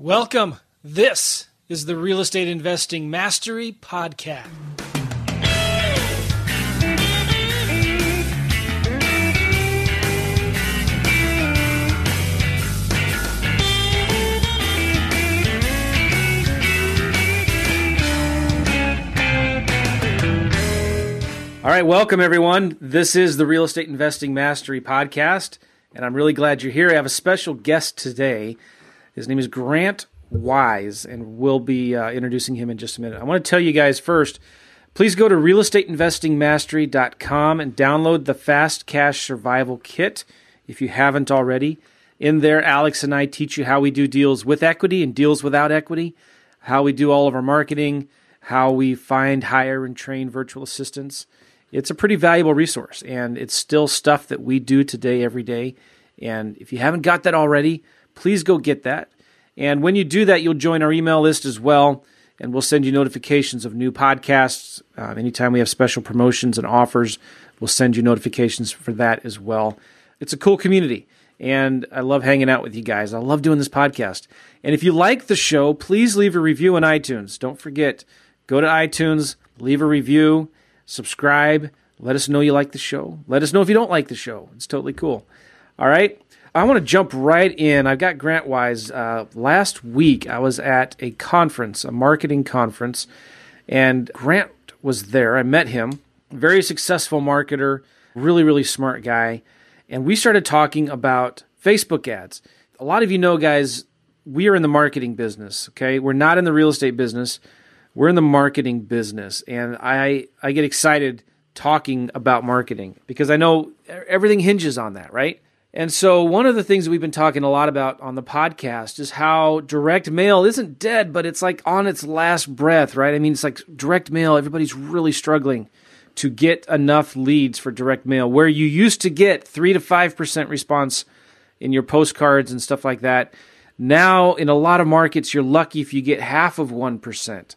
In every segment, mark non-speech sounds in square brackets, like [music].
Welcome. This is the Real Estate Investing Mastery Podcast. All right, welcome everyone. This is the Real Estate Investing Mastery Podcast, and I'm really glad you're here. I have a special guest today. His name is Grant Wise, and we'll be uh, introducing him in just a minute. I want to tell you guys first please go to realestateinvestingmastery.com and download the Fast Cash Survival Kit if you haven't already. In there, Alex and I teach you how we do deals with equity and deals without equity, how we do all of our marketing, how we find, hire, and train virtual assistants. It's a pretty valuable resource, and it's still stuff that we do today, every day. And if you haven't got that already, please go get that. And when you do that, you'll join our email list as well, and we'll send you notifications of new podcasts. Uh, anytime we have special promotions and offers, we'll send you notifications for that as well. It's a cool community, and I love hanging out with you guys. I love doing this podcast. And if you like the show, please leave a review on iTunes. Don't forget, go to iTunes, leave a review, subscribe. Let us know you like the show. Let us know if you don't like the show. It's totally cool. All right. I want to jump right in. I've got Grant Wise. Uh, last week, I was at a conference, a marketing conference, and Grant was there. I met him. Very successful marketer, really, really smart guy. And we started talking about Facebook ads. A lot of you know, guys, we are in the marketing business, okay? We're not in the real estate business. We're in the marketing business. And I, I get excited talking about marketing because I know everything hinges on that, right? And so, one of the things that we've been talking a lot about on the podcast is how direct mail isn't dead, but it's like on its last breath, right? I mean, it's like direct mail, everybody's really struggling to get enough leads for direct mail, where you used to get 3 to 5% response in your postcards and stuff like that. Now, in a lot of markets, you're lucky if you get half of 1%.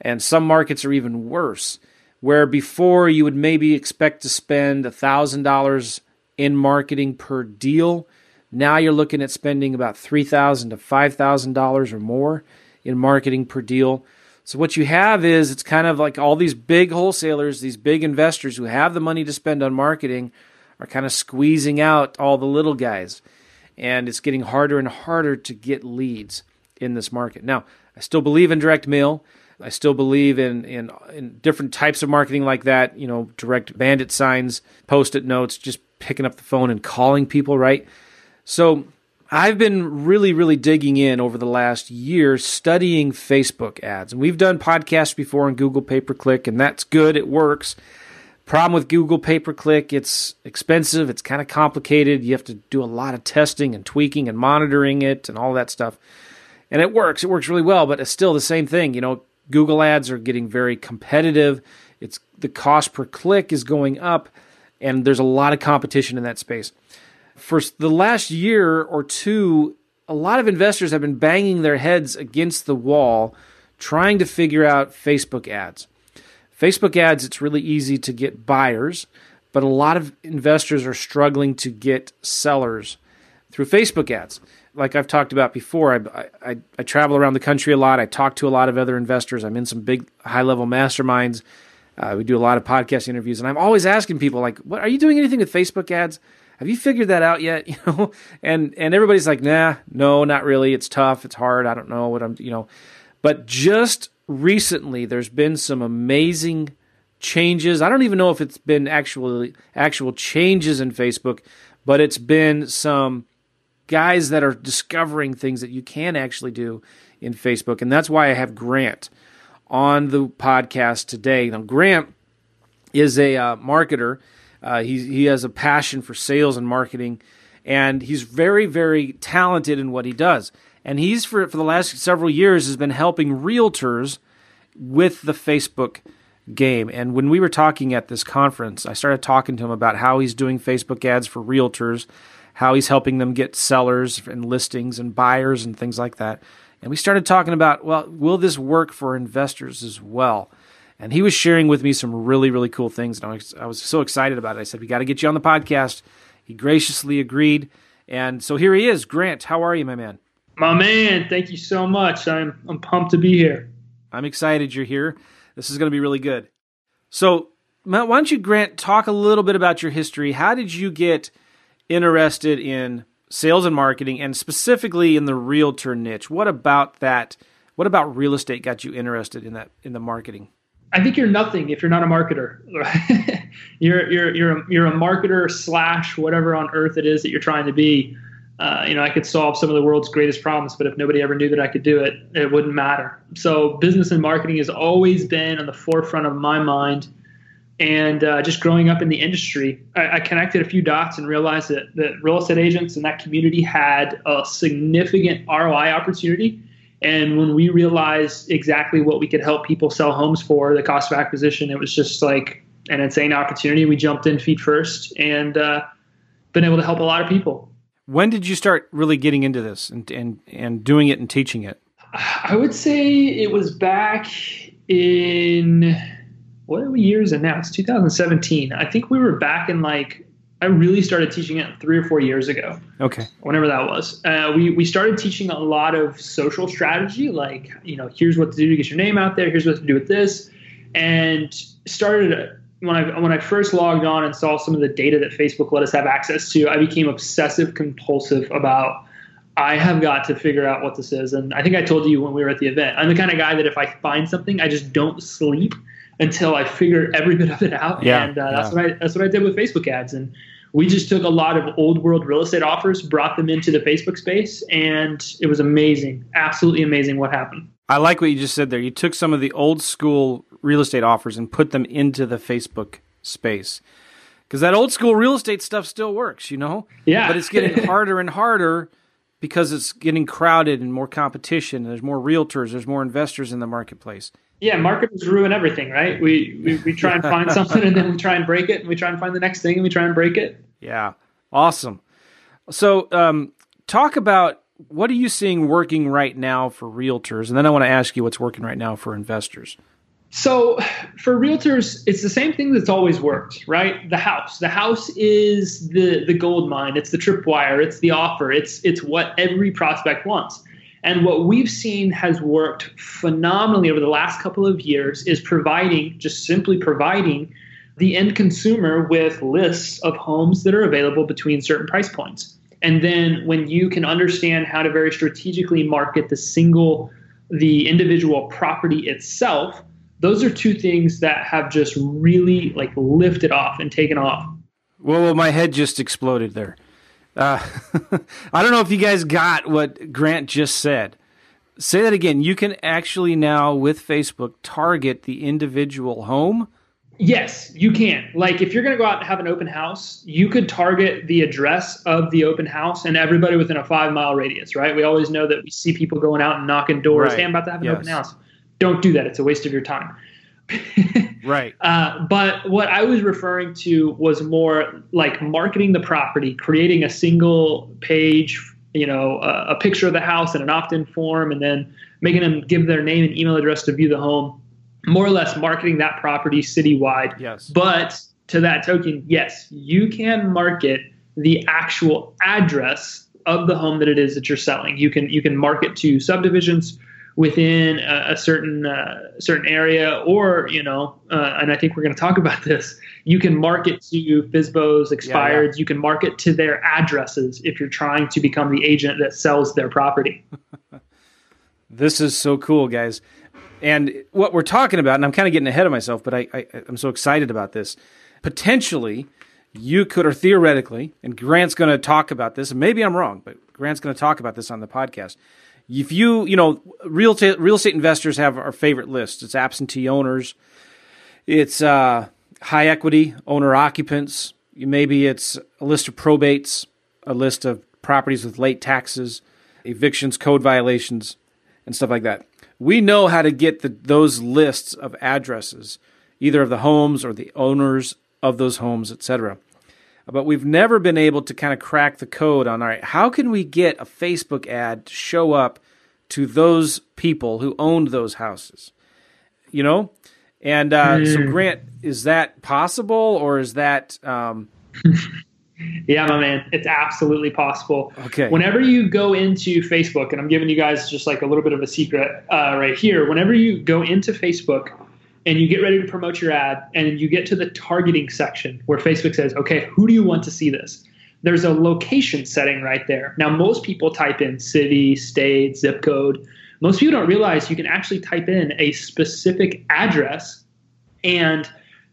And some markets are even worse, where before you would maybe expect to spend $1,000 in marketing per deal. Now you're looking at spending about $3,000 to $5,000 or more in marketing per deal. So what you have is it's kind of like all these big wholesalers, these big investors who have the money to spend on marketing are kind of squeezing out all the little guys. And it's getting harder and harder to get leads in this market. Now, I still believe in direct mail. I still believe in, in in different types of marketing like that, you know, direct bandit signs, post-it notes, just picking up the phone and calling people, right? So I've been really, really digging in over the last year studying Facebook ads. And we've done podcasts before on Google pay per click, and that's good. It works. Problem with Google pay per click, it's expensive, it's kind of complicated. You have to do a lot of testing and tweaking and monitoring it and all that stuff. And it works. It works really well, but it's still the same thing. You know, Google ads are getting very competitive. It's the cost per click is going up and there's a lot of competition in that space. For the last year or two, a lot of investors have been banging their heads against the wall trying to figure out Facebook ads. Facebook ads, it's really easy to get buyers, but a lot of investors are struggling to get sellers through Facebook ads. Like I've talked about before, I, I, I travel around the country a lot. I talk to a lot of other investors. I'm in some big high level masterminds uh, we do a lot of podcast interviews, and I'm always asking people like, "What are you doing anything with Facebook ads? Have you figured that out yet?" [laughs] You know, and and everybody's like, "Nah, no, not really. It's tough. It's hard. I don't know what I'm, you know." But just recently, there's been some amazing changes. I don't even know if it's been actually actual changes in Facebook, but it's been some guys that are discovering things that you can actually do in Facebook, and that's why I have Grant on the podcast today. Now, Grant is a uh, marketer. Uh, he he has a passion for sales and marketing, and he's very very talented in what he does. And he's for for the last several years has been helping realtors with the Facebook game. And when we were talking at this conference, I started talking to him about how he's doing Facebook ads for realtors, how he's helping them get sellers and listings and buyers and things like that. And we started talking about, well, will this work for investors as well? And he was sharing with me some really, really cool things. And I was, I was so excited about it. I said, we got to get you on the podcast. He graciously agreed. And so here he is. Grant, how are you, my man? My man, thank you so much. I'm I'm pumped to be here. I'm excited you're here. This is going to be really good. So, why don't you, Grant, talk a little bit about your history? How did you get interested in sales and marketing, and specifically in the realtor niche? What about that? What about real estate got you interested in that in the marketing? I think you're nothing if you're not a marketer. [laughs] you're you're you're a, you're a marketer slash whatever on earth it is that you're trying to be. Uh, you know, I could solve some of the world's greatest problems, but if nobody ever knew that I could do it, it wouldn't matter. So, business and marketing has always been on the forefront of my mind. And uh, just growing up in the industry, I, I, connected a few dots and realized that, that real estate agents in that community had a significant ROI opportunity. And when we realized exactly what we could help people sell homes for, the cost of acquisition, it was just like an insane opportunity. We jumped in feet first and uh, been able to help a lot of people. When did you start really getting into this and, and, and doing it and teaching it? I would say it was back in what are we years in now? It's 2017. I think we were back in like I really started teaching it three or four years ago. Okay. Whenever that was, uh, we we started teaching a lot of social strategy, like you know, here's what to do to get your name out there. Here's what to do with this, and started when I when I first logged on and saw some of the data that Facebook let us have access to, I became obsessive compulsive about I have got to figure out what this is. And I think I told you when we were at the event, I'm the kind of guy that if I find something, I just don't sleep until I figure every bit of it out. Yeah, and uh, that's what I that's what I did with Facebook ads. And we just took a lot of old world real estate offers, brought them into the Facebook space, and it was amazing, absolutely amazing what happened. I like what you just said there. You took some of the old school real estate offers and put them into the Facebook space. Because that old school real estate stuff still works, you know? Yeah. But it's getting [laughs] harder and harder because it's getting crowded and more competition. There's more realtors, there's more investors in the marketplace. Yeah, marketers ruin everything, right? We, we, we try and find [laughs] something and then we try and break it and we try and find the next thing and we try and break it. Yeah. Awesome. So, um, talk about what are you seeing working right now for realtors? And then I want to ask you what's working right now for investors. So for realtors, it's the same thing that's always worked, right? The house. The house is the the gold mine. It's the tripwire. It's the offer. It's it's what every prospect wants. And what we've seen has worked phenomenally over the last couple of years is providing, just simply providing the end consumer with lists of homes that are available between certain price points. And then when you can understand how to very strategically market the single, the individual property itself, those are two things that have just really like lifted off and taken off. Well, my head just exploded there. Uh, [laughs] I don't know if you guys got what Grant just said. Say that again. You can actually now, with Facebook, target the individual home. Yes, you can. Like, if you're going to go out and have an open house, you could target the address of the open house and everybody within a five mile radius, right? We always know that we see people going out and knocking doors. Right. Hey, I'm about to have an Yes. open house. Don't do that. It's a waste of your time. [laughs] Right. Uh, but what I was referring to was more like marketing the property, creating a single page, you know, a, a picture of the house and an opt-in form, and then making them give their name and email address to view the home. More or less marketing that property citywide. Yes. But to that token, yes, you can market the actual address of the home that it is that you're selling. You can you can market to subdivisions within a, a certain uh, certain area, or you know, uh, and I think we're going to talk about this. You can market to FSBOs, expireds. You can market to their addresses if you're trying to become the agent that sells their property. [laughs] This is so cool, guys. And what we're talking about, and I'm kind of getting ahead of myself, but I, I, I'm so excited about this. Potentially, you could, or theoretically, and Grant's going to talk about this, and maybe I'm wrong, but Grant's going to talk about this on the podcast. If you, you know, real estate, real estate investors have our favorite list. It's absentee owners, it's uh, high equity owner occupants. Maybe it's a list of probates, a list of properties with late taxes, evictions, code violations, and stuff like that. We know how to get the, those lists of addresses, either of the homes or the owners of those homes, etc. But we've never been able to kind of crack the code on all right, how can we get a Facebook ad to show up to those people who owned those houses? You know? And uh, so, Grant, is that possible or is that. Um, [laughs] Yeah, my man, it's absolutely possible. Okay. Whenever you go into Facebook, and I'm giving you guys just like a little bit of a secret uh, right here. Whenever you go into Facebook and you get ready to promote your ad, and you get to the targeting section where Facebook says, "Okay, who do you want to see this?" There's a location setting right there. Now, most people type in city, state, zip code. Most people don't realize you can actually type in a specific address, and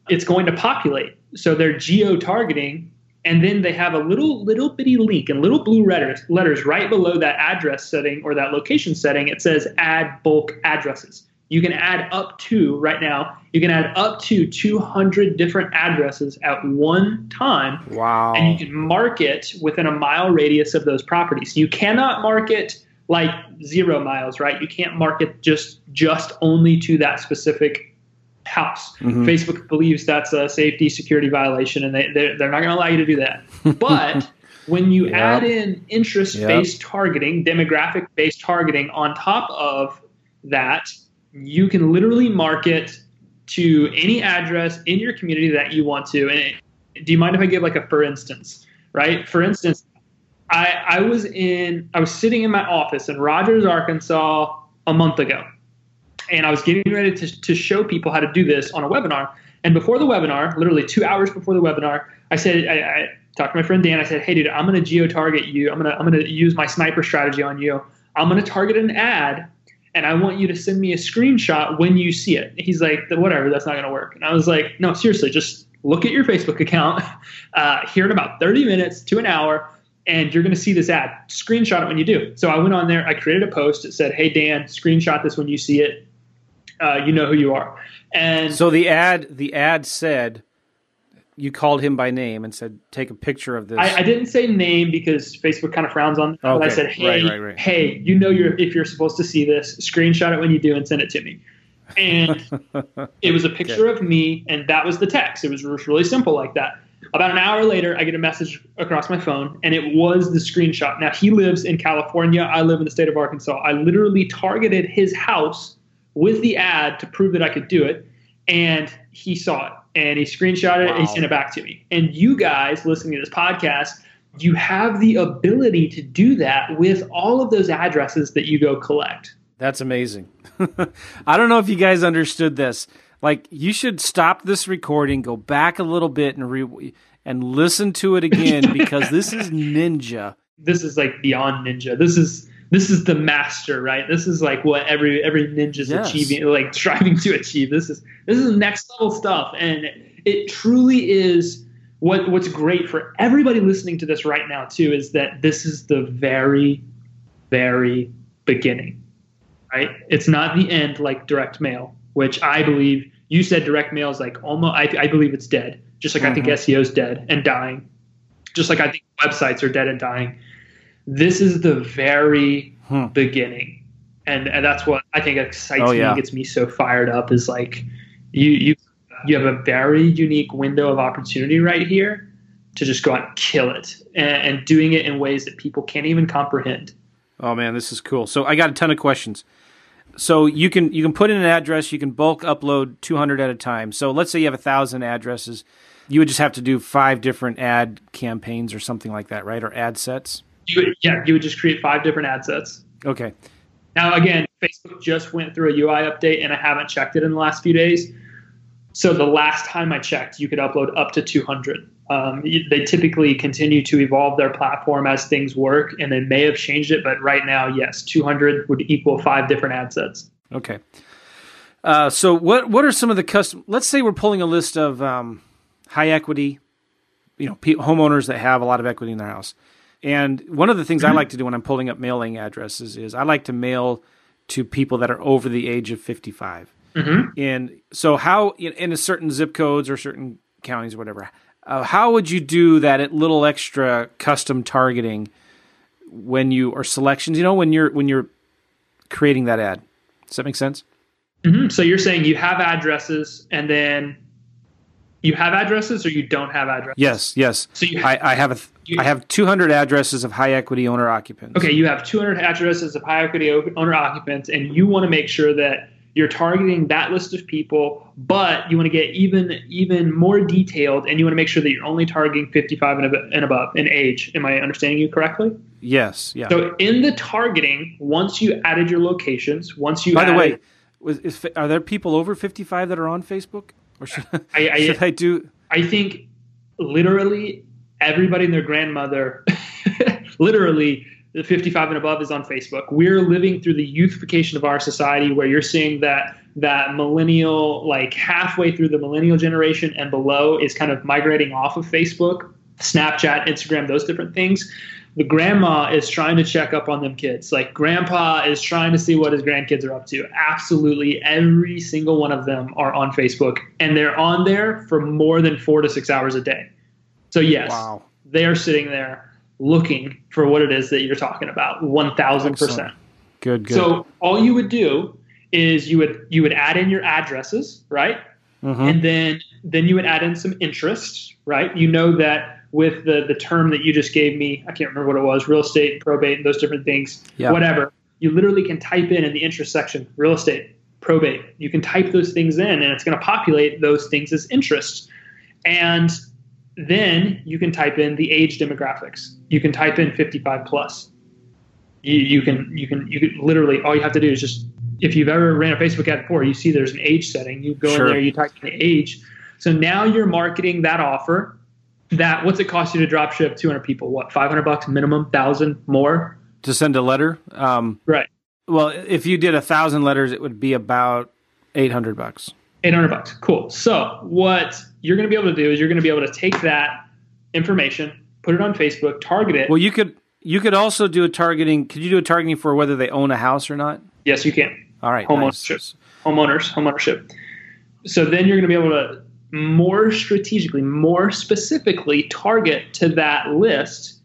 it's going to populate. So they're geo targeting and then they have a little little bitty link and little blue letters letters right below that address setting or that location setting it says add bulk addresses you can add up to right now you can add up to 200 different addresses at one time wow and you can market within a mile radius of those properties you cannot market like zero miles right you can't market just just only to that specific house. Mm-hmm. Facebook believes that's a safety security violation, and they they're, they're not going to allow you to do that. [laughs] But when you yep. add in interest based yep. targeting, demographic based targeting on top of that, you can literally market to any address in your community that you want to. And do you mind if I give like a for instance? Right? For instance, I I was in I was sitting in my office in Rogers, Arkansas a month ago and I was getting ready to, to show people how to do this on a webinar. And before the webinar, literally two hours before the webinar, I said, I, I talked to my friend Dan. I said, Hey, dude, I'm going to geo target you. I'm going to I'm going to use my sniper strategy on you. I'm going to target an ad, and I want you to send me a screenshot when you see it. He's like, Whatever, that's not going to work. And I was like, No, seriously, just look at your Facebook account [laughs] uh, here in about 30 minutes to an hour and you're going to see this ad. Screenshot it when you do. So I went on there, I created a post. It said, Hey, Dan, screenshot this when you see it uh, you know who you are. And so the ad, the ad said, you called him by name and said, "Take a picture of this." I, I didn't say name because Facebook kind of frowns on. That, okay. But I said, "Hey, right, right, right. hey, you know, you're if you're supposed to see this, screenshot it when you do and send it to me." And [laughs] it was a picture okay. of me, and that was the text. It was really simple like that. About an hour later, I get a message across my phone, and it was the screenshot. Now he lives in California. I live in the state of Arkansas. I literally targeted his house with the ad to prove that I could do it. And he saw it and he screenshot it wow. and he sent it back to me. And you guys listening to this podcast, you have the ability to do that with all of those addresses that you go collect. That's amazing. [laughs] I don't know if you guys understood this. Like you should stop this recording, go back a little bit and re- and listen to it again [laughs] because this is ninja. This is like beyond ninja. This is this is the master, right? This is like what every every ninja's yes. achieving, like striving to achieve. This is this is next level stuff, and it truly is. What what's great for everybody listening to this right now too is that this is the very, very beginning, right? It's not the end like direct mail, which I believe you said direct mail is like almost. I, I believe it's dead, just like mm-hmm. I think mm-hmm. SEO is dead and dying, just like I think websites are dead and dying this is the very hmm. beginning, and and that's what I think excites oh, yeah. me, gets me so fired up. Is like you you you have a very unique window of opportunity right here to just go out and kill it, and, and doing it in ways that people can't even comprehend. Oh man, this is cool. So I got a ton of questions. So you can you can put in an address, you can bulk upload 200 at a time. So let's say you have a thousand addresses, you would just have to do five different ad campaigns or something like that, right? Or ad sets. You would, yeah, you would just create five different ad sets. Okay. Now, again, Facebook just went through a UI update, and I haven't checked it in the last few days. So the last time I checked, you could upload up to 200. Um, they typically continue to evolve their platform as things work, and they may have changed it, but right now, yes, 200 would equal five different ad sets. Okay. Uh, so what what are some of the custom? Let's say we're pulling a list of um, high equity, you know, homeowners that have a lot of equity in their house. And one of the things mm-hmm. I like to do when I'm pulling up mailing addresses is I like to mail to people that are over the age of 55. Mm-hmm. And so, how in, in, a certain zip codes or certain counties or whatever, uh, how would you do that little extra custom targeting when you or selections? You know, when you're when you're creating that ad. Does that make sense? Mm-hmm. So you're saying you have addresses, and then you have addresses, or you don't have addresses? Yes, yes. So you have, I, I have a you, I have 200 addresses of high equity owner occupants. Okay, you have 200 addresses of high equity owner occupants, and you want to make sure that you're targeting that list of people, but you want to get even even more detailed, and you want to make sure that you're only targeting 55 and above in age. Am I understanding you correctly? Yes. Yeah. So in the targeting, once you added your locations, once you by added, the way, was, is, are there people over 55 that are on Facebook, or should I, I, [laughs] should I do? I think literally everybody and their grandmother, [laughs] literally the 55 and above is on Facebook. We're living through the youthification of our society where you're seeing that that millennial, like halfway through the millennial generation and below, is kind of migrating off of Facebook, Snapchat, Instagram, those different things. The grandma is trying to check up on them kids. Like grandpa is trying to see what his grandkids are up to. Absolutely every single one of them are on Facebook and they're on there for more than four to six hours a day. So yes, wow. they are sitting there looking for what it is that you're talking about 1000% good good. So all you would do is you would you would add in your addresses right? Mm-hmm. and then then you would add in some interest right? You know that with the the term that you just gave me i can't remember what it was real estate probate and those different things yeah. whatever you literally can type in in the interest section real estate probate. You can type those things in and it's going to populate those things as interest. And then you can type in the age demographics. You can type in 55 plus. You, you can you can you can literally all you have to do is just if you've ever ran a Facebook ad before, you see there's an age setting. You go sure. in there, you type in the age. So now you're marketing that offer. That what's it cost you to drop ship 200 people? What 500 bucks minimum, thousand more to send a letter? Um, right. Well, if you did a thousand letters, it would be about 800 bucks. 800 bucks. Cool. So what you're going to be able to do is you're going to be able to take that information, put it on Facebook, target it. Well, you could you could also do a targeting. Could you do a targeting for whether they own a house or not? Yes, you can. All right. Homeownership. Nice. Homeowners, homeownership. So then you're going to be able to more strategically, more specifically target to that list,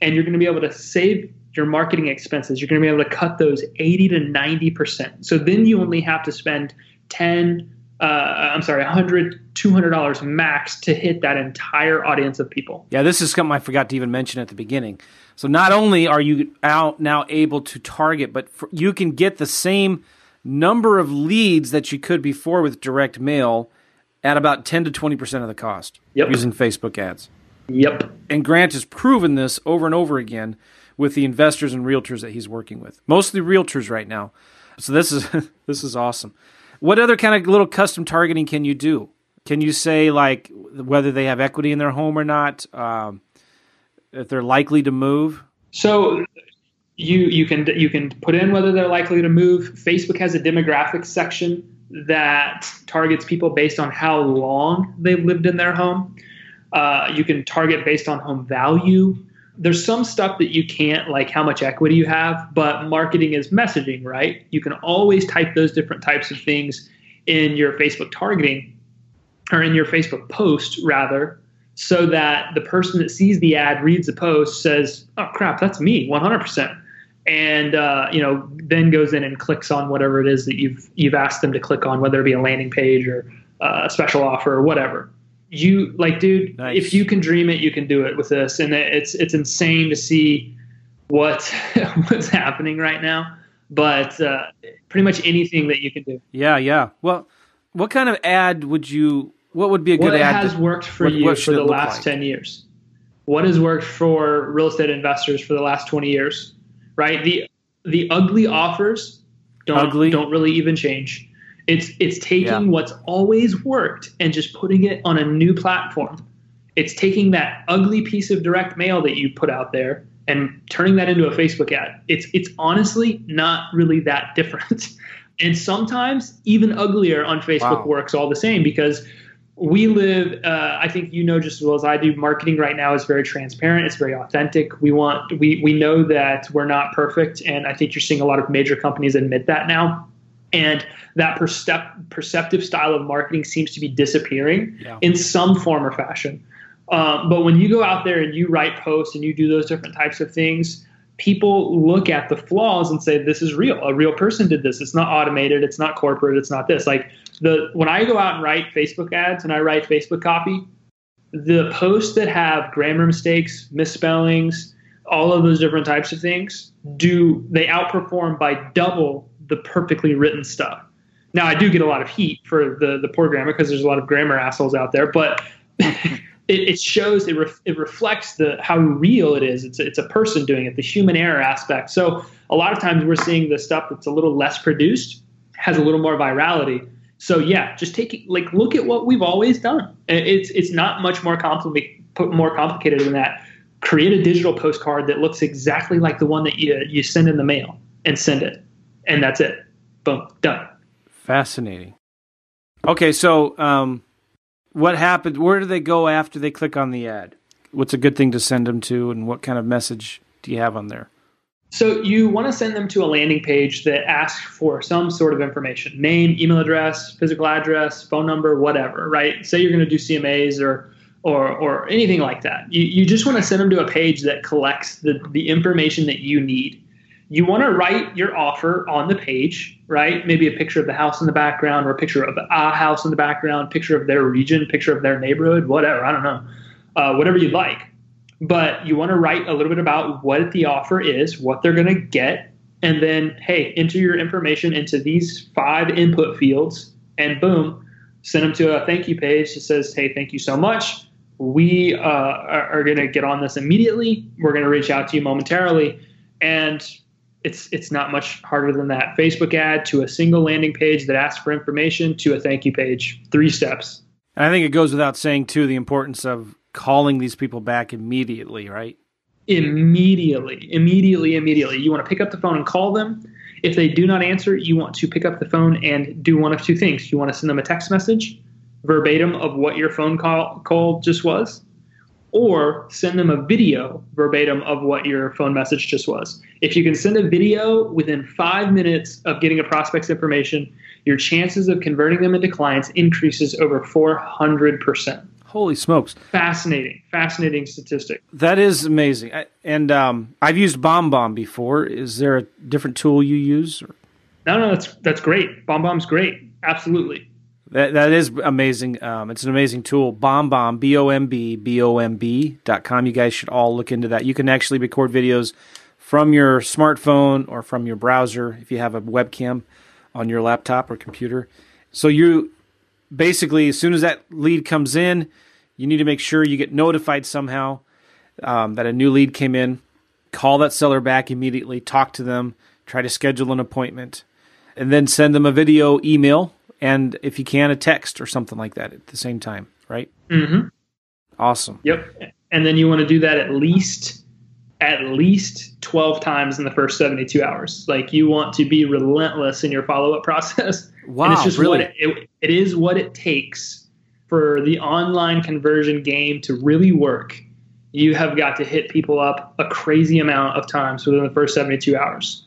and you're going to be able to save your marketing expenses. You're going to be able to cut those 80 to 90 percent. So then you only have to spend 10 uh, I'm sorry, 100 $200 max to hit that entire audience of people. Yeah, this is something I forgot to even mention at the beginning. So not only are you out now able to target, but for, you can get the same number of leads that you could before with direct mail at about 10 to 20% of the cost yep. using Facebook ads. Yep. And Grant has proven this over and over again with the investors and realtors that he's working with. Mostly realtors right now. So this is [laughs] this is awesome. What other kind of little custom targeting can you do? Can you say like whether they have equity in their home or not? Um, if they're likely to move? So you you can you can put in whether they're likely to move. Facebook has a demographics section that targets people based on how long they've lived in their home. Uh, you can target based on home value there's some stuff that you can't like how much equity you have but marketing is messaging right? You can always type those different types of things in your facebook targeting or in your facebook post rather so that the person that sees the ad reads the post says oh crap that's me 100% and uh, you know then goes in and clicks on whatever it is that you've you've asked them to click on whether it be a landing page or uh, a special offer or whatever you like, dude, nice. if you can dream it, you can do it with this. And it's it's insane to see what [laughs] what's happening right now. But uh, pretty much anything that you can do. Yeah, yeah. Well, what kind of ad would you? What would be a good what ad? What has to, worked for what, you what for the last like? ten years? What has worked for real estate investors for the last twenty years? Right. The the ugly offers don't ugly. don't really even change. It's it's taking yeah. what's always worked and just putting it on a new platform. It's taking that ugly piece of direct mail that you put out there and turning that into a Facebook ad. It's it's honestly not really that [laughs] different. and sometimes even uglier on Facebook wow. works all the same because we live uh, i think you know just as well as i do marketing right now is very transparent it's very authentic we want we we know that we're not perfect and i think you're seeing a lot of major companies admit that now and that percep- perceptive style of marketing seems to be disappearing yeah. in some form or fashion. Um, but when you go out there and you write posts and you do those different types of things, people look at the flaws and say, "This is real. A real person did this. It's not automated. It's not corporate. It's not this." Like the when I go out and write Facebook ads and I write Facebook copy, the posts that have grammar mistakes, misspellings, all of those different types of things do they outperform by double the perfectly written stuff. Now I do get a lot of heat for the the poor grammar because there's a lot of grammar assholes out there, but [laughs] it, it, shows it, ref, it reflects the how real it is. It's a, it's a person doing it, the human error aspect. So a lot of times we're seeing the stuff that's a little less produced has a little more virality. So yeah, just take it, like look at what we've always done. It's it's not much more complicated more complicated than that. Create a digital postcard that looks exactly like the one that you you send in the mail and send it, and that's it. Boom, done. Fascinating. Okay, so um, what happened? Where do they go after they click on the ad? What's a good thing to send them to, and what kind of message do you have on there? So you want to send them to a landing page that asks for some sort of information: name, email address, physical address, phone number, whatever. Right? Say you're going to do CMAs or or or anything like that. You you just want to send them to a page that collects the the information that you need you want to write your offer on the page, right? Maybe a picture of the house in the background or a picture of a house in the background, picture of their region, picture of their neighborhood, whatever. I don't know, uh, whatever you'd like. But you want to write a little bit about what the offer is, what they're going to get, and then, hey, enter your information into these five input fields, and boom, send them to a thank you page that says, hey, thank you so much. We uh, are, are going to get on this immediately. We're going to reach out to you momentarily. And it's it's not much harder than that. Facebook ad to a single landing page that asks for information to a thank you page. Three steps. And I think it goes without saying too the importance of calling these people back immediately, right? Immediately, immediately, immediately. You want to pick up the phone and call them. If they do not answer, you want to pick up the phone and do one of two things. You want to send them a text message verbatim of what your phone call call just was, or send them a video verbatim of what your phone message just was. If you can send a video within five minutes of getting a prospect's information, your chances of converting them into clients increases over 400%. Holy smokes. Fascinating, fascinating statistic. That is amazing. I, and um, I've used BombBomb before. Is there a different tool you use? Or? No, no, that's, that's great. BombBomb's great. Absolutely. That that is amazing. Um, it's an amazing tool. Bomb Bomb B O M B B O M B dot com. You guys should all look into that. You can actually record videos from your smartphone or from your browser if you have a webcam on your laptop or computer. So you basically, as soon as that lead comes in, you need to make sure you get notified somehow um, that a new lead came in. Call that seller back immediately. Talk to them. Try to schedule an appointment, and then send them a video email and if you can, a text or something like that at the same time, right? Mm-hmm. Awesome. Yep. And then you want to do that at least at least 12 times in the first 72 hours. Like you want to be relentless in your follow-up [laughs] process. Wow, and it's just really? what it, it, it is what it takes for the online conversion game to really work. You have got to hit people up a crazy amount of times within the first 72 hours.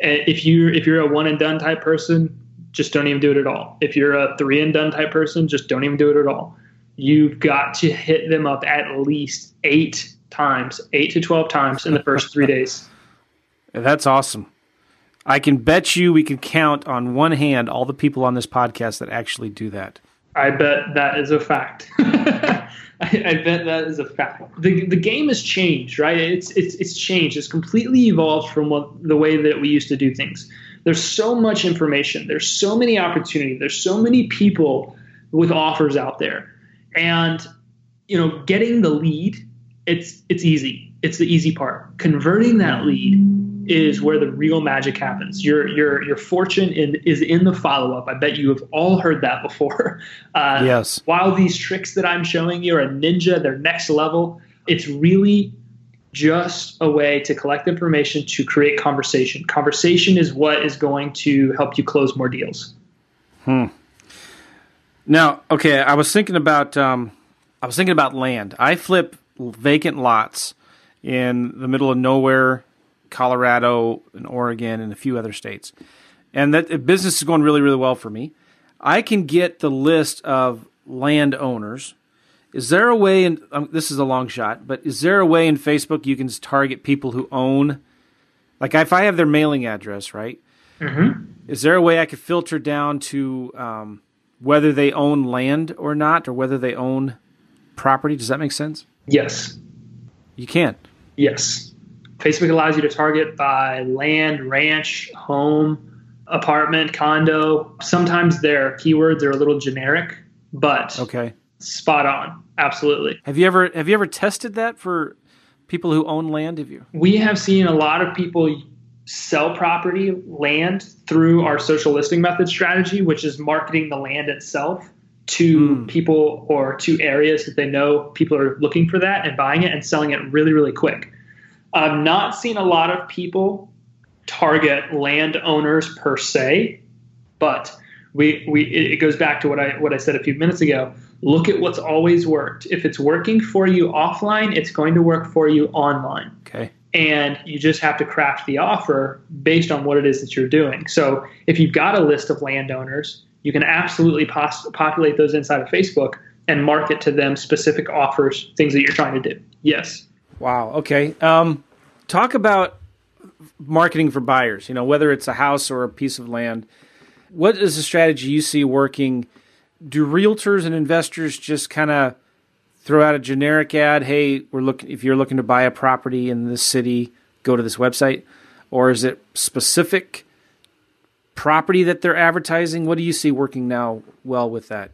And if you if you're a one and done type person, just don't even do it at all. If you're a three and done type person, just don't even do it at all. You've got to hit them up at least eight times, eight to 12 times in the first three [laughs] days. That's awesome. I can bet you we can count on one hand all the people on this podcast that actually do that. I bet that is a fact. [laughs] I, I, bet that is a fact. The, the game has changed, right? It's, it's, it's changed. It's completely evolved from what, the way that we used to do things. There's so much information. There's so many opportunities. There's so many people with offers out there, and you know, getting the lead, it's it's easy. It's the easy part. Converting that lead is where the real magic happens. Your your your fortune in, is in the follow up. I bet you have all heard that before. [laughs] Uh, yes. While these tricks that I'm showing you are ninja, they're next level. It's really just a way to collect information to create conversation. Conversation is what is going to help you close more deals. Hmm. Now, okay, I was thinking about um, I was thinking about land. I flip vacant lots in the middle of nowhere, Colorado and Oregon and a few other states, and that business is going really, really well for me. I can get the list of landowners is there a way in um, this is a long shot, but is there a way in Facebook you can target people who own, like if I have their mailing address, right? Mm-hmm. Is there a way I could filter down to um, whether they own land or not, or whether they own property? Does that make sense? Yes. You can. Yes. Facebook allows you to target by land, ranch, home, apartment, condo. Sometimes their keywords are a little generic, but Okay. Spot on. Absolutely. Have you ever have you ever tested that for people who own land? Have you? We have seen a lot of people sell property, land through our social listing method strategy, which is marketing the land itself to Hmm. people or to areas that they know people are looking for that and buying it and selling it really, really quick. I've not seen a lot of people target landowners per se, but we, we it goes back to what I what I said a few minutes ago. Look at what's always worked. If it's working for you offline, it's going to work for you online Okay. and you just have to craft the offer based on what it is that you're doing. So if you've got a list of landowners, you can absolutely pos- populate those inside of Facebook and market to them specific offers, things that you're trying to do. Yes. Wow. Okay. Um, talk about marketing for buyers. You know, whether it's a house or a piece of land. What is the strategy you see working? Do realtors and investors just kind of throw out a generic ad? Hey, we're looking. If you're looking to buy a property in this city, go to this website. Or is it specific property that they're advertising? What do you see working now well with that?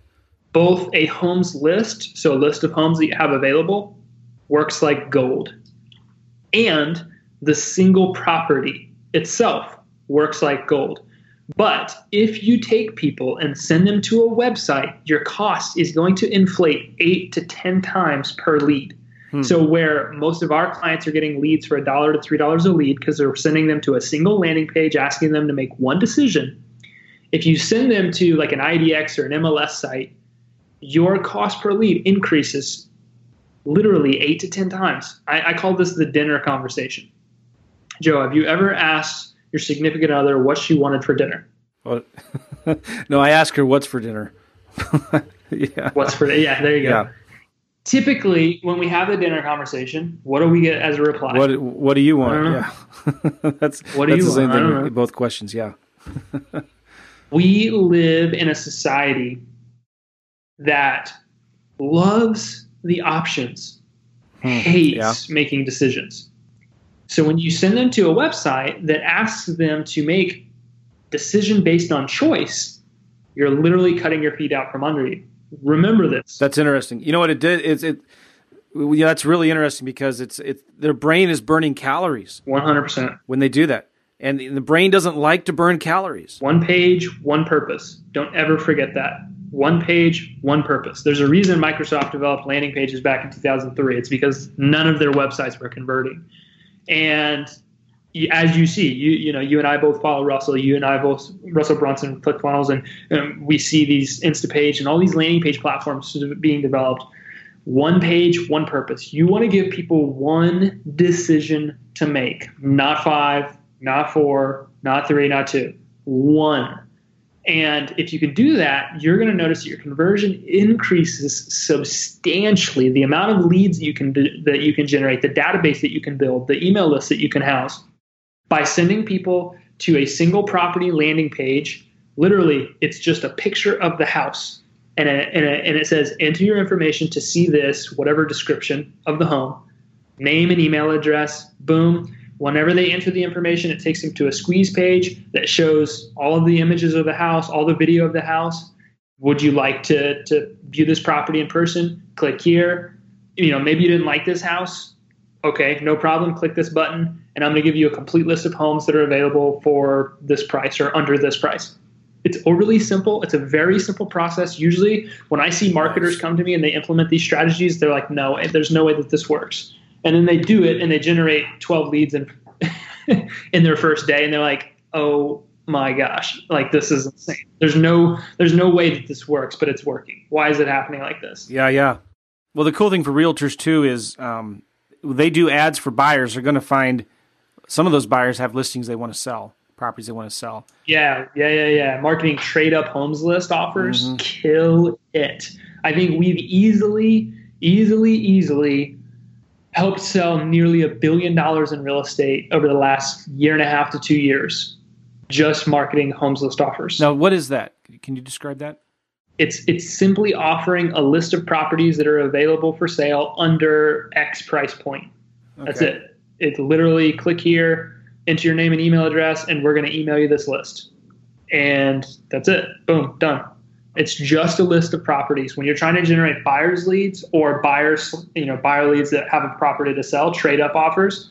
Both a homes list, so a list of homes that you have available, works like gold. And the single property itself works like gold. But if you take people and send them to a website, your cost is going to inflate eight to 10 times per lead. Hmm. So, where most of our clients are getting leads for a dollar to three dollars a lead because they're sending them to a single landing page asking them to make one decision, if you send them to like an IDX or an MLS site, your cost per lead increases literally eight to 10 times. I, I call this the dinner conversation. Joe, have you ever asked your significant other what she wanted for dinner? Well, [laughs] no, I ask her what's for dinner. [laughs] yeah. What's for yeah, there you go. Yeah. Typically, when we have the dinner conversation, what do we get as a reply? What What do you want? Yeah, [laughs] that's What do that's you the same want? Thing. don't with know. Both questions. Yeah. we live in a society that loves the options, hmm. hates yeah. making decisions. So when you send them to a website that asks them to make decision based on choice, you're literally cutting your feet out from under you. Remember this. That's interesting. You know what it did? It's it. Yeah, that's really interesting because it's it. Their brain is burning calories 100%. when they do that, and the brain doesn't like to burn calories. One page, one purpose. Don't ever forget that. One page, one purpose. There's a reason Microsoft developed landing pages back in 2003. It's because none of their websites were converting. And as you see, you you know, you and I both follow Russell. You and I both Russell Brunson, ClickFunnels, and um, we see these Instapage and all these landing page platforms being developed. One page, one purpose. You want to give people one decision to make, not five, not four, not three, not two. One. And if you can do that, you're going to notice that your conversion increases substantially. The amount of leads that you can that you can generate, the database that you can build, the email list that you can house, by sending people to a single property landing page. Literally, it's just a picture of the house, and it, and it, and it says enter your information to see this whatever description of the home, name and email address. Boom. Whenever they enter the information, it takes them to a squeeze page that shows all of the images of the house, all the video of the house. Would you like to, to view this property in person? Click here. You know, maybe you didn't like this house. Okay, no problem. Click this button, and I'm going to give you a complete list of homes that are available for this price or under this price. It's overly simple. It's a very simple process. Usually, when I see marketers come to me and they implement these strategies, they're like, no, eh, there's no way that this works and then they do it and they generate 12 leads in [laughs] in their first day. And they're like oh my gosh like this is insane. There's no there's no way that this works but it's working. Why is it happening like this? Yeah, yeah. Well, the cool thing for realtors too is um, they do ads for buyers. They're going to find some of those buyers have listings they want to sell, properties they want to sell. yeah yeah yeah yeah. Marketing trade up homes list offers kill it. I think we've easily easily easily helped sell nearly a billion dollars in real estate over the last year and a half to two years just marketing homes list offers Now, what is that? Can you describe that? it's it's simply offering a list of properties that are available for sale under X price point. That's Okay. it. It's literally click here, enter your name and email address, and we're going to email you this list. and that's it. Boom, done. It's just a list of properties. When you're trying to generate buyers leads or buyers, you know, buyer leads that have a property to sell, trade up offers,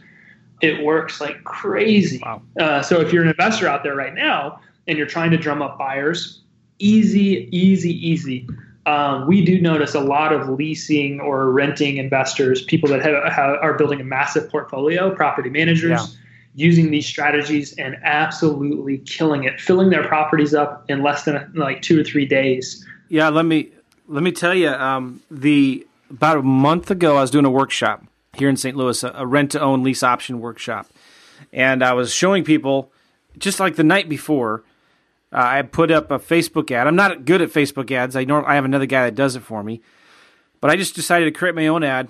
it works like crazy. Wow. Uh, so if you're an investor out there right now and you're trying to drum up buyers, easy, easy, easy. Um, we do notice a lot of leasing or renting investors, people that have, have, are building a massive portfolio, property managers. Yeah using these strategies and absolutely killing it, filling their properties up in less than like two or three days. Yeah, let me let me tell you. Um, the about a month ago, I was doing a workshop here in St. Louis, a, a rent to own lease option workshop, and I was showing people just like the night before. Uh, I put up a Facebook ad. I'm not good at Facebook ads. I know I have another guy that does it for me, but I just decided to create my own ad,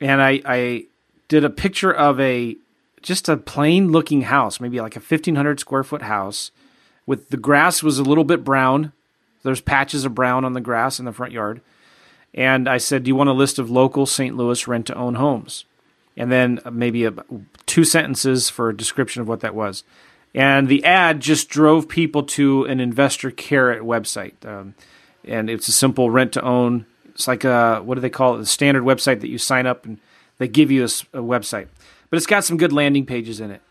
and I, I did a picture of a just a plain looking house, maybe like a 1500 square foot house with the grass was a little bit brown. There's patches of brown on the grass in the front yard. And I said, Do you want a list of local St. Louis rent to own homes? And then maybe a, two sentences for a description of what that was. And the ad just drove people to an investor carrot website. Um, and it's a simple rent to own. It's like a, what do they call it? The standard website that you sign up and they give you a, a website but it's got some good landing pages in it.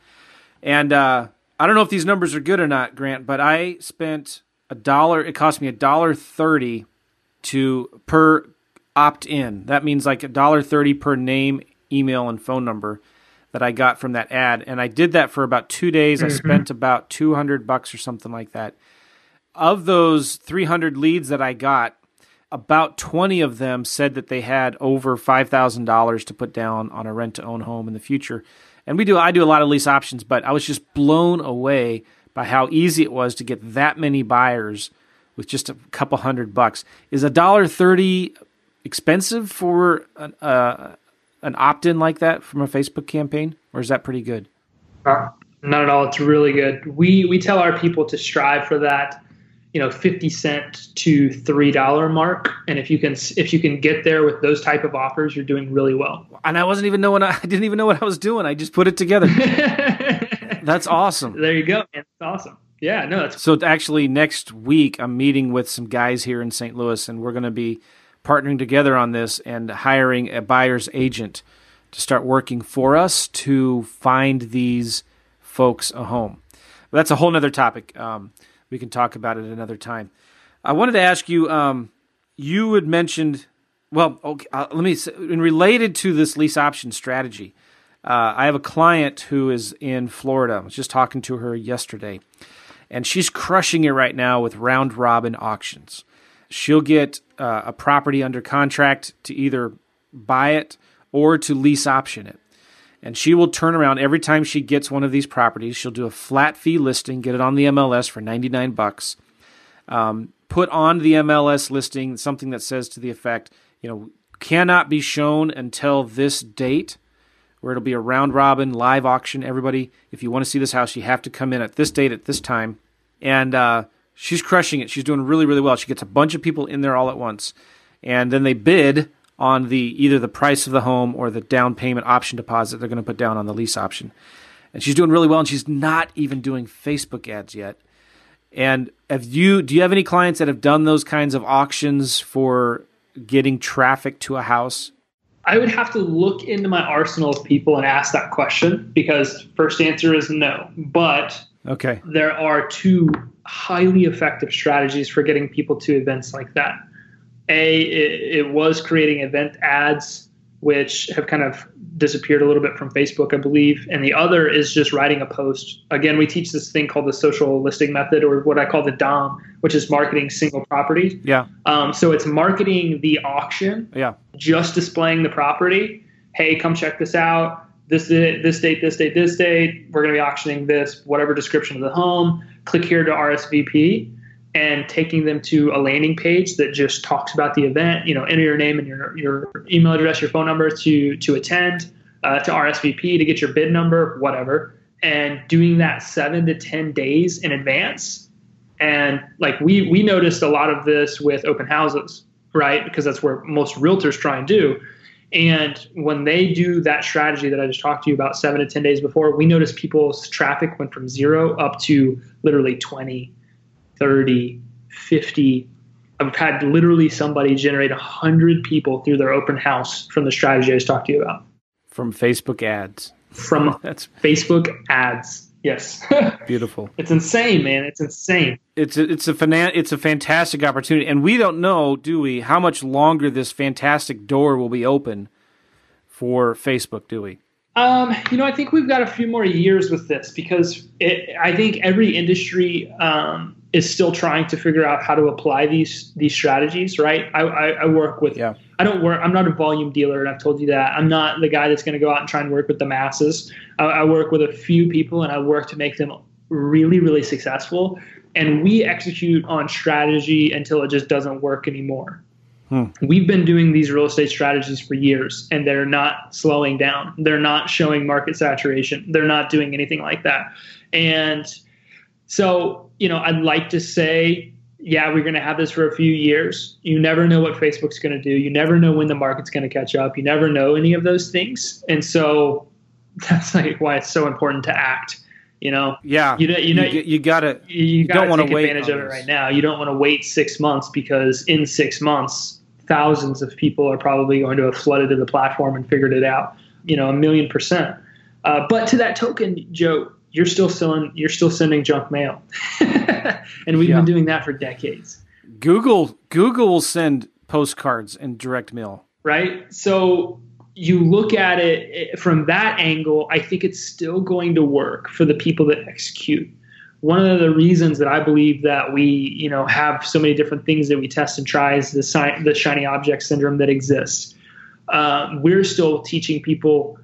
And uh, I don't know if these numbers are good or not, Grant, but I spent a dollar. It cost me a dollar thirty to per opt in. That means like a dollar thirty per name, email, and phone number that I got from that ad. And I did that for about two days. Mm-hmm. I spent about two hundred bucks or something like that. Of those three hundred leads that I got, about 20 of them said that they had over $5,000 to put down on a rent to own home in the future. And we do I do a lot of lease options, but I was just blown away by how easy it was to get that many buyers with just a couple hundred bucks. Is a dollar 30 expensive for an, uh, an opt-in like that from a Facebook campaign or is that pretty good? Uh, not at all. It's really good. We we tell our people to strive for that you know 50 cent to three dollar mark. And if you can if you can get there with those type of offers you're doing really well. And i wasn't even knowing [laughs] i didn't even know what i was doing. I just put it together. [laughs] That's awesome. There you go That's awesome. Yeah no that's so actually next week i'm meeting with some guys here in st louis and we're going to be partnering together on this and hiring a buyer's agent to start working for us to find these folks a home. That's a whole nother topic. Um, we can talk about it another time. I wanted to ask you. Um, you had mentioned, well, okay, uh, let me. In related to this lease option strategy, uh, I have a client who is in Florida. I was just talking to her yesterday, and she's crushing it right now with round robin auctions. She'll get uh, a property under contract to either buy it or to lease option it and she will turn around every time she gets one of these properties. She'll do a flat fee listing, get it on the MLS for 99 bucks. Um, put on the MLS listing something that says to the effect, you know, cannot be shown until this date, where it'll be a round robin live auction. Everybody, if you want to see this house, you have to come in at this date at this time. And uh, she's crushing it. She's doing really, really well. She gets a bunch of people in there all at once, and then they bid on the either the price of the home or the down payment option deposit they're going to put down on the lease option. And she's doing really well, and she's not even doing Facebook ads yet. And have you do you have any clients that have done those kinds of auctions for getting traffic to a house? I would have to look into my arsenal of people and ask that question because first answer is no. But okay, there are two highly effective strategies for getting people to events like that a it, it, was creating event ads which have kind of disappeared a little bit from facebook i believe. And the other is just writing a post. Again we teach this thing called the social listing method or what i call the dom which is marketing single property. Yeah. Um, so it's marketing the auction yeah. just displaying the property. Hey come check this out. This this date this date this date. We're going to be auctioning this whatever description of the home. Click here to rsvp and taking them to a landing page that just talks about the event. You know, enter your name and your your email address, your phone number to to attend, uh, to RSVP to get your bid number, whatever, and doing that seven to ten days in advance. And like we we noticed a lot of this with open houses, right? Because that's where most realtors try and do. And when they do that strategy that I just talked to you about seven to 10 days before, we noticed people's traffic went from zero up to literally 20, 30, 50. I've had literally somebody generate 100 people through their open house from the strategy I just talked to you about. From Facebook ads. From [laughs] That's Facebook ads. Yes. [laughs] Beautiful. It's insane, man. It's insane. It's a, it's a fana- it's a fantastic opportunity, and we don't know, do we, how much longer this fantastic door will be open for Facebook, do we? Um, you know, I think we've got a few more years with this because it, I think every industry um, is still trying to figure out how to apply these these strategies. Right? I, I, I work with. Yeah. I don't work. I'm not a volume dealer, and I've told you that. I'm not the guy that's going to go out and try and work with the masses. I, I work with a few people, and I work to make them really, really successful. And we execute on strategy until it just doesn't work anymore. Hmm. We've been doing these real estate strategies for years and they're not slowing down. They're not showing market saturation. They're not doing anything like that. And so, you know, I'd like to say, yeah, we're going to have this for a few years. You never know what Facebook's going to do. You never know when the market's going to catch up. You never know any of those things. And so [laughs] that's like why it's so important to act. You know, yeah, you, you know, you, you gotta, you, you gotta don't want to wait advantage of it right now. You don't want to wait six months because in six months thousands of people are probably going to have flooded to the platform and figured it out. You know, a million percent. Uh, but to that token, Joe, you're still selling, you're still sending junk mail, [laughs] and we've yeah. been doing that for decades. Google Google will send postcards and direct mail, right? So you look at it from that angle, I think it's still going to work for the people that execute one of the reasons that I believe that we, you know, have so many different things that we test and try is the, si- the shiny object syndrome that exists. Um, we're still teaching people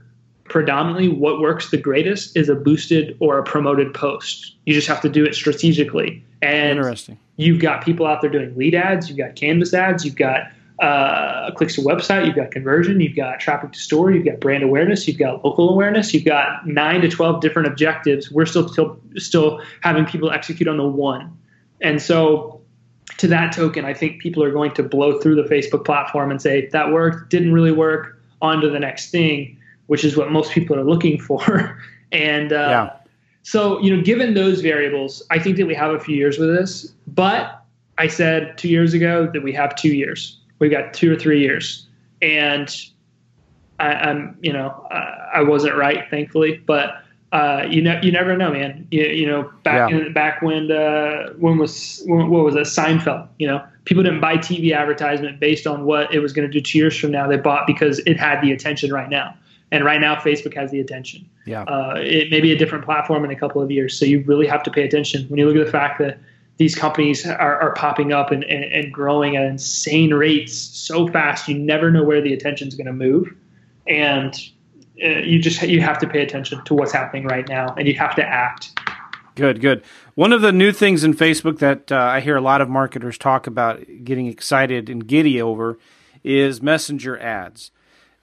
predominantly what works the greatest is a boosted or a promoted post. You just have to do it strategically. And Interesting. you've got people out there doing lead ads, you've got canvas ads, you've got uh, clicks to website, you've got conversion, you've got traffic to store, you've got brand awareness, you've got local awareness, you've got nine to twelve different objectives. We're still still still having people execute on the one, and so to that token, I think people are going to blow through the Facebook platform and say that worked, didn't really work, on to the next thing, which is what most people are looking [laughs] for. and uh, yeah. so you know, given those variables, I think that we have a few years with this, but I said two years ago that we have two years We've got two or three years, and I, am you know I, I, wasn't right, thankfully, but uh, you know you never know, man. You, you know back yeah. in, back when uh, when was when, what was it Seinfeld? You know people didn't buy TV advertisement based on what it was going to do two years from now. They bought because it had the attention right now. And right now, Facebook has the attention. Yeah. Uh, it may be a different platform in a couple of years. So you really have to pay attention. When you look at the fact that these companies are, are popping up and, and, and, growing at insane rates so fast you never know where the attention is going to move and uh, you just you have to pay attention to what's happening right now and you have to act good good one of the new things in facebook that uh, i hear a lot of marketers talk about getting excited and giddy over is messenger ads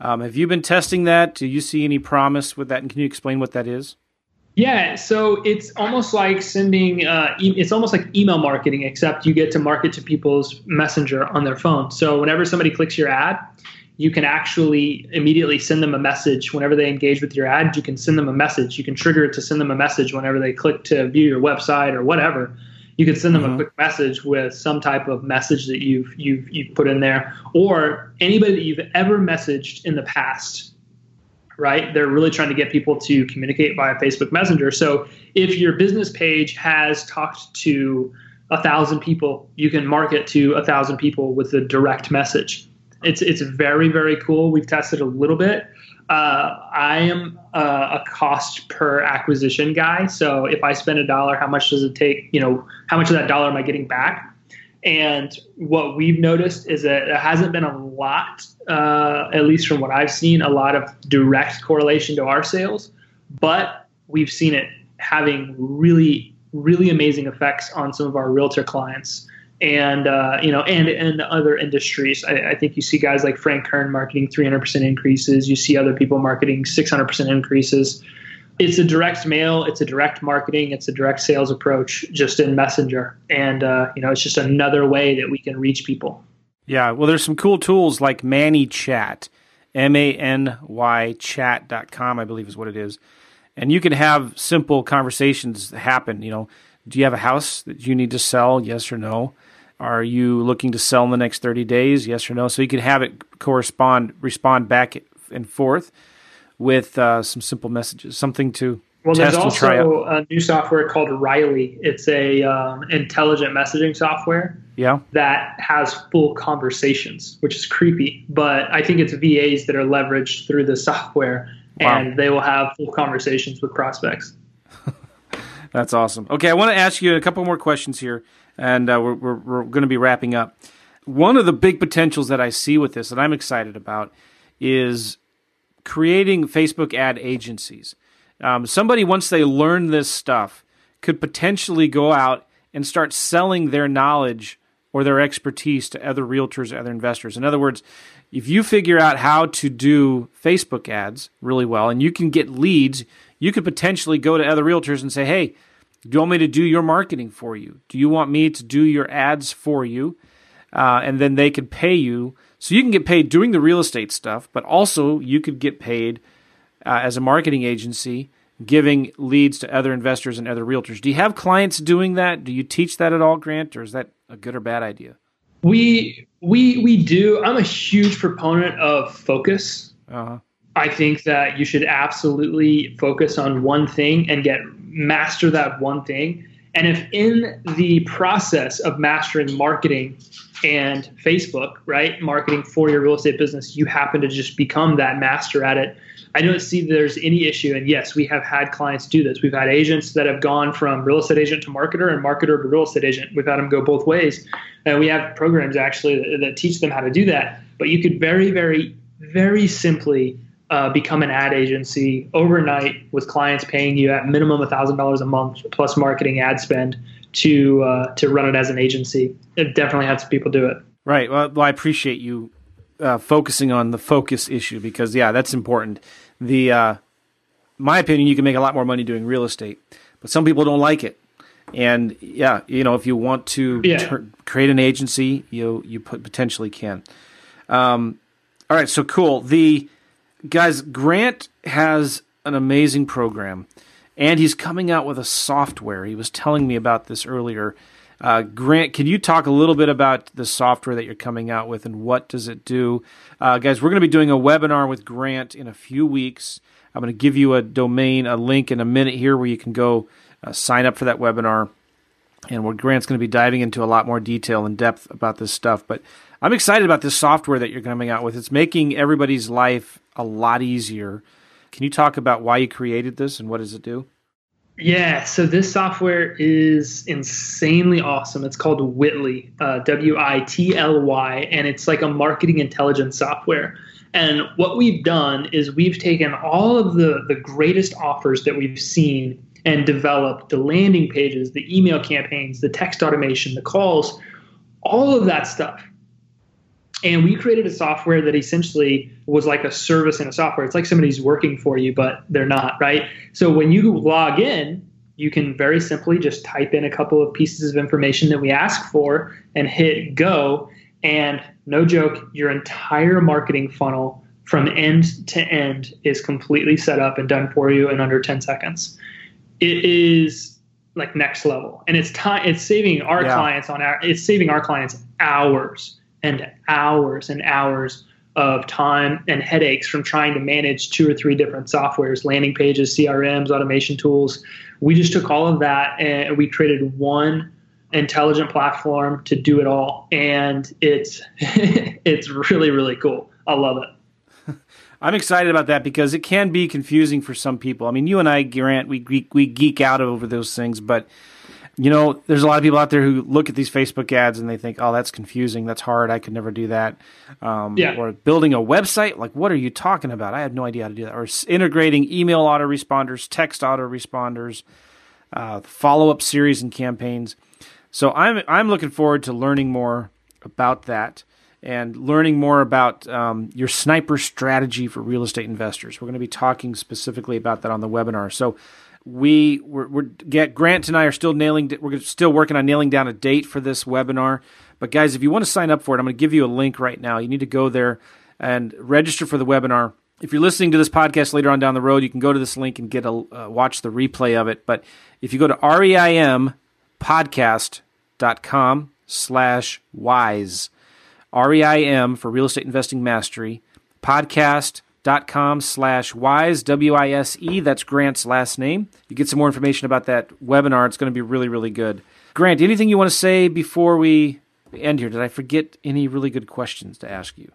um, have you been testing that do you see any promise with that and can you explain what that is yeah, so it's almost like sending. Uh, e- it's almost like email marketing, except you get to market to people's messenger on their phone. So whenever somebody clicks your ad, you can actually immediately send them a message. Whenever they engage with your ad, you can send them a message. You can trigger it to send them a message whenever they click to view your website or whatever. You could send them mm-hmm. a quick message with some type of message that you've you've you've put in there, or anybody that you've ever messaged in the past right? They're really trying to get people to communicate via Facebook Messenger. So if your business page has talked to a thousand people, you can market to a thousand people with a direct message. It's it's very very cool. We've tested a little bit. Uh, I am a cost per acquisition guy. So if I spend a dollar, how much does it take? You know, how much of that dollar am I getting back? And what we've noticed is that there hasn't been a lot, uh, at least from what I've seen, a lot of direct correlation to our sales, but we've seen it having really, really amazing effects on some of our realtor clients and uh, you know, and and other industries. I, I, think you see guys like Frank Kern marketing 300% increases. You see other people marketing 600% increases. It's a direct mail it's a direct marketing it's a direct sales approach just in messenger. And uh, you know it's just another way that we can reach people. Yeah well there's some cool tools like ManyChat m-a-n-y chat.com i believe is what it is. And you can have simple conversations happen you know Do you have a house that you need to sell? Yes or no? Are you looking to sell in the next 30 days? Yes or no? So you can have it correspond, respond back and forth with uh, some simple messages, something to well, test there's and try also a new software called Riley. It's a um, intelligent messaging software Yeah. that has full conversations, which is creepy. But I think it's VAs that are leveraged through the software, Wow. and they will have full conversations with prospects. [laughs] That's awesome. Okay, I want to ask you a couple more questions here, and uh, we're, we're, we're going to be wrapping up. One of the big potentials that I see with this that I'm excited about is creating Facebook ad agencies. Um, somebody, once they learn this stuff, could potentially go out and start selling their knowledge or their expertise to other realtors, or other investors. In other words, if you figure out how to do Facebook ads really well and you can get leads, you could potentially go to other realtors and say, hey, do you want me to do your marketing for you? Do you want me to do your ads for you? Uh, and then they could pay you. So you can get paid doing the real estate stuff, but also you could get paid uh, as a marketing agency giving leads to other investors and other realtors. Do you have clients doing that? Do you teach that at all, Grant, or is that a good or bad idea? We we we do. I'm a huge proponent of focus. Uh-huh. I think that you should absolutely focus on one thing and get master that one thing. And if in the process of mastering marketing and Facebook, right, marketing for your real estate business, you happen to just become that master at it, I don't see there's any issue. And yes, we have had clients do this. We've had agents that have gone from real estate agent to marketer and marketer to real estate agent. We've had them go both ways. And we have programs actually that, that teach them how to do that. But you could very, very, very simply uh, become an ad agency overnight with clients paying you at minimum $1,000 a month plus marketing ad spend to uh, to run it as an agency. It definitely has people do it. Right. Well, well I appreciate you uh, focusing on the focus issue because, yeah, that's important. The, uh, my opinion, you can make a lot more money doing real estate, but some people don't like it. And yeah, you know, if you want to Yeah. tur- create an agency, you you put, potentially can. Um, all right, so cool. The guys, Grant has an amazing program, and he's coming out with a software. He was telling me about this earlier. Uh, Grant, can you talk a little bit about the software that you're coming out with and what does it do? Uh, guys, we're going to be doing a webinar with Grant in a few weeks. I'm going to give you a domain, a link in a minute here where you can go uh, sign up for that webinar. And where Grant's going to be diving into a lot more detail and depth about this stuff. But I'm excited about this software that you're coming out with. It's making everybody's life a lot easier. Can you talk about why you created this and what does it do? Yeah, so this software is insanely awesome. It's called Witly, uh, W I T L Y, and it's like a marketing intelligence software. And what we've done is we've taken all of the, the greatest offers that we've seen and developed the landing pages, the email campaigns, the text automation, the calls, all of that stuff. And we created a software that essentially was like a service in a software. It's like somebody's working for you, but they're not, right? So when you log in, you can very simply just type in a couple of pieces of information that we ask for and hit go. And no joke, your entire marketing funnel from end to end is completely set up and done for you in under 10 seconds. It is like next level. And it's time it's saving our Yeah. clients on our it's saving our clients hours and hours and hours of time and headaches from trying to manage two or three different softwares, landing pages, CRMs, automation tools. We just took all of that and we created one intelligent platform to do it all. And it's [laughs] it's really, really cool. I love it. [laughs] I'm excited about that because it can be confusing for some people. I mean, you and I, Grant, we we, we geek out over those things, but you know, there's a lot of people out there who look at these Facebook ads and they think, "Oh, that's confusing. That's hard. I could never do that." Um, Yeah. Or building a website, like, what are you talking about? I have no idea how to do that. Or integrating email autoresponders, text autoresponders, uh, follow-up series and campaigns. So I'm I'm looking forward to learning more about that and learning more about um, your sniper strategy for real estate investors. We're going to be talking specifically about that on the webinar. So we we're, we're get Grant and I are still nailing we're still working on nailing down a date for this webinar. But guys, if you want to sign up for it, I'm going to give you a link right now. You need to go there and register for the webinar. If you're listening to this podcast later on down the road, you can go to this link and get a uh, watch the replay of it. But if you go to reim podcast.com slash wise. R-E-I-M for Real Estate Investing Mastery. Podcast.com slash wise, W-I-S-E. That's Grant's last name. You get some more information about that webinar. It's going to be really, really good. Grant, anything you want to say before we end here? Did I forget any really good questions to ask you?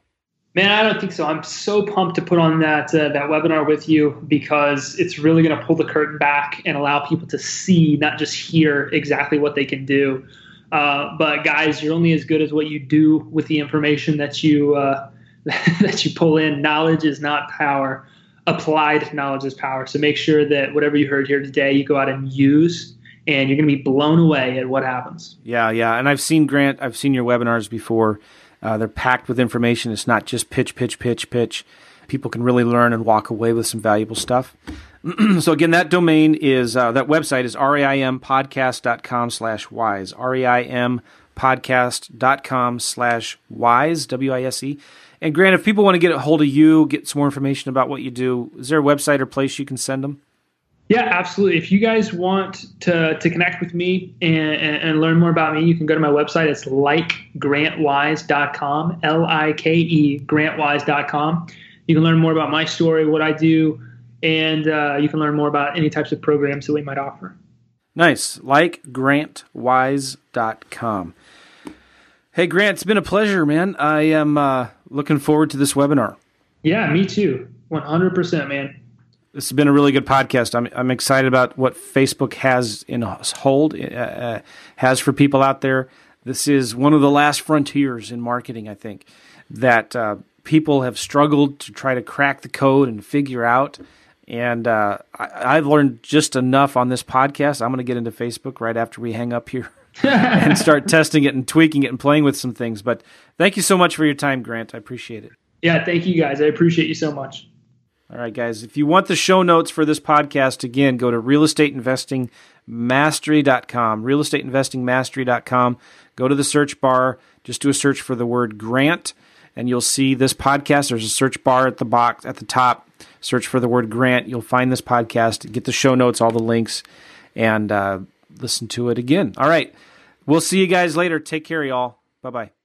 Man, I don't think so. I'm so pumped to put on that uh, that webinar with you because it's really going to pull the curtain back and allow people to see, not just hear, exactly what they can do. Uh, but guys, you're only as good as what you do with the information that you uh, [laughs] that you pull in. Knowledge is not power. Applied knowledge is power. So make sure that whatever you heard here today, you go out and use and you're going to be blown away at what happens. Yeah, yeah. And I've seen Grant, I've seen your webinars before. Uh, they're packed with information. It's not just pitch, pitch, pitch, pitch. People can really learn and walk away with some valuable stuff. [clears throat] so again, that domain is uh, that website is reimpodcast.com slash wise. Reim podcast.com slash wise, W I S E. And Grant, if people want to get a hold of you, get some more information about what you do, is there a website or place you can send them? Yeah, absolutely. If you guys want to, to connect with me and, and, and, learn more about me, you can go to my website. It's likegrantwise.com, L I K E, grantwise.com. You can learn more about my story, what I do, and uh, you can learn more about any types of programs that we might offer. Nice. Likegrantwise.com. Hey, Grant, it's been a pleasure, man. I am uh, looking forward to this webinar. Yeah, me too. 100%, man this has been a really good podcast. I'm I'm excited about what Facebook has in hold uh, uh, has for people out there. This is one of the last frontiers in marketing. I think that uh, people have struggled to try to crack the code and figure out. And uh, I, have learned just enough on this podcast. I'm going to get into Facebook right after we hang up here and [laughs] start testing it and tweaking it and playing with some things. But thank you so much for your time, Grant. I appreciate it. Yeah, thank you guys. I appreciate you so much. All right, guys. If you want the show notes for this podcast, again, go to realestateinvestingmastery.com. Realestateinvestingmastery.com. Go to the search bar. Just do a search for the word grant, and you'll see this podcast. There's a search bar at the box at the top. Search for the word grant. You'll find this podcast. Get the show notes, all the links, and uh, listen to it again. All right. We'll see you guys later. Take care, y'all. Bye bye.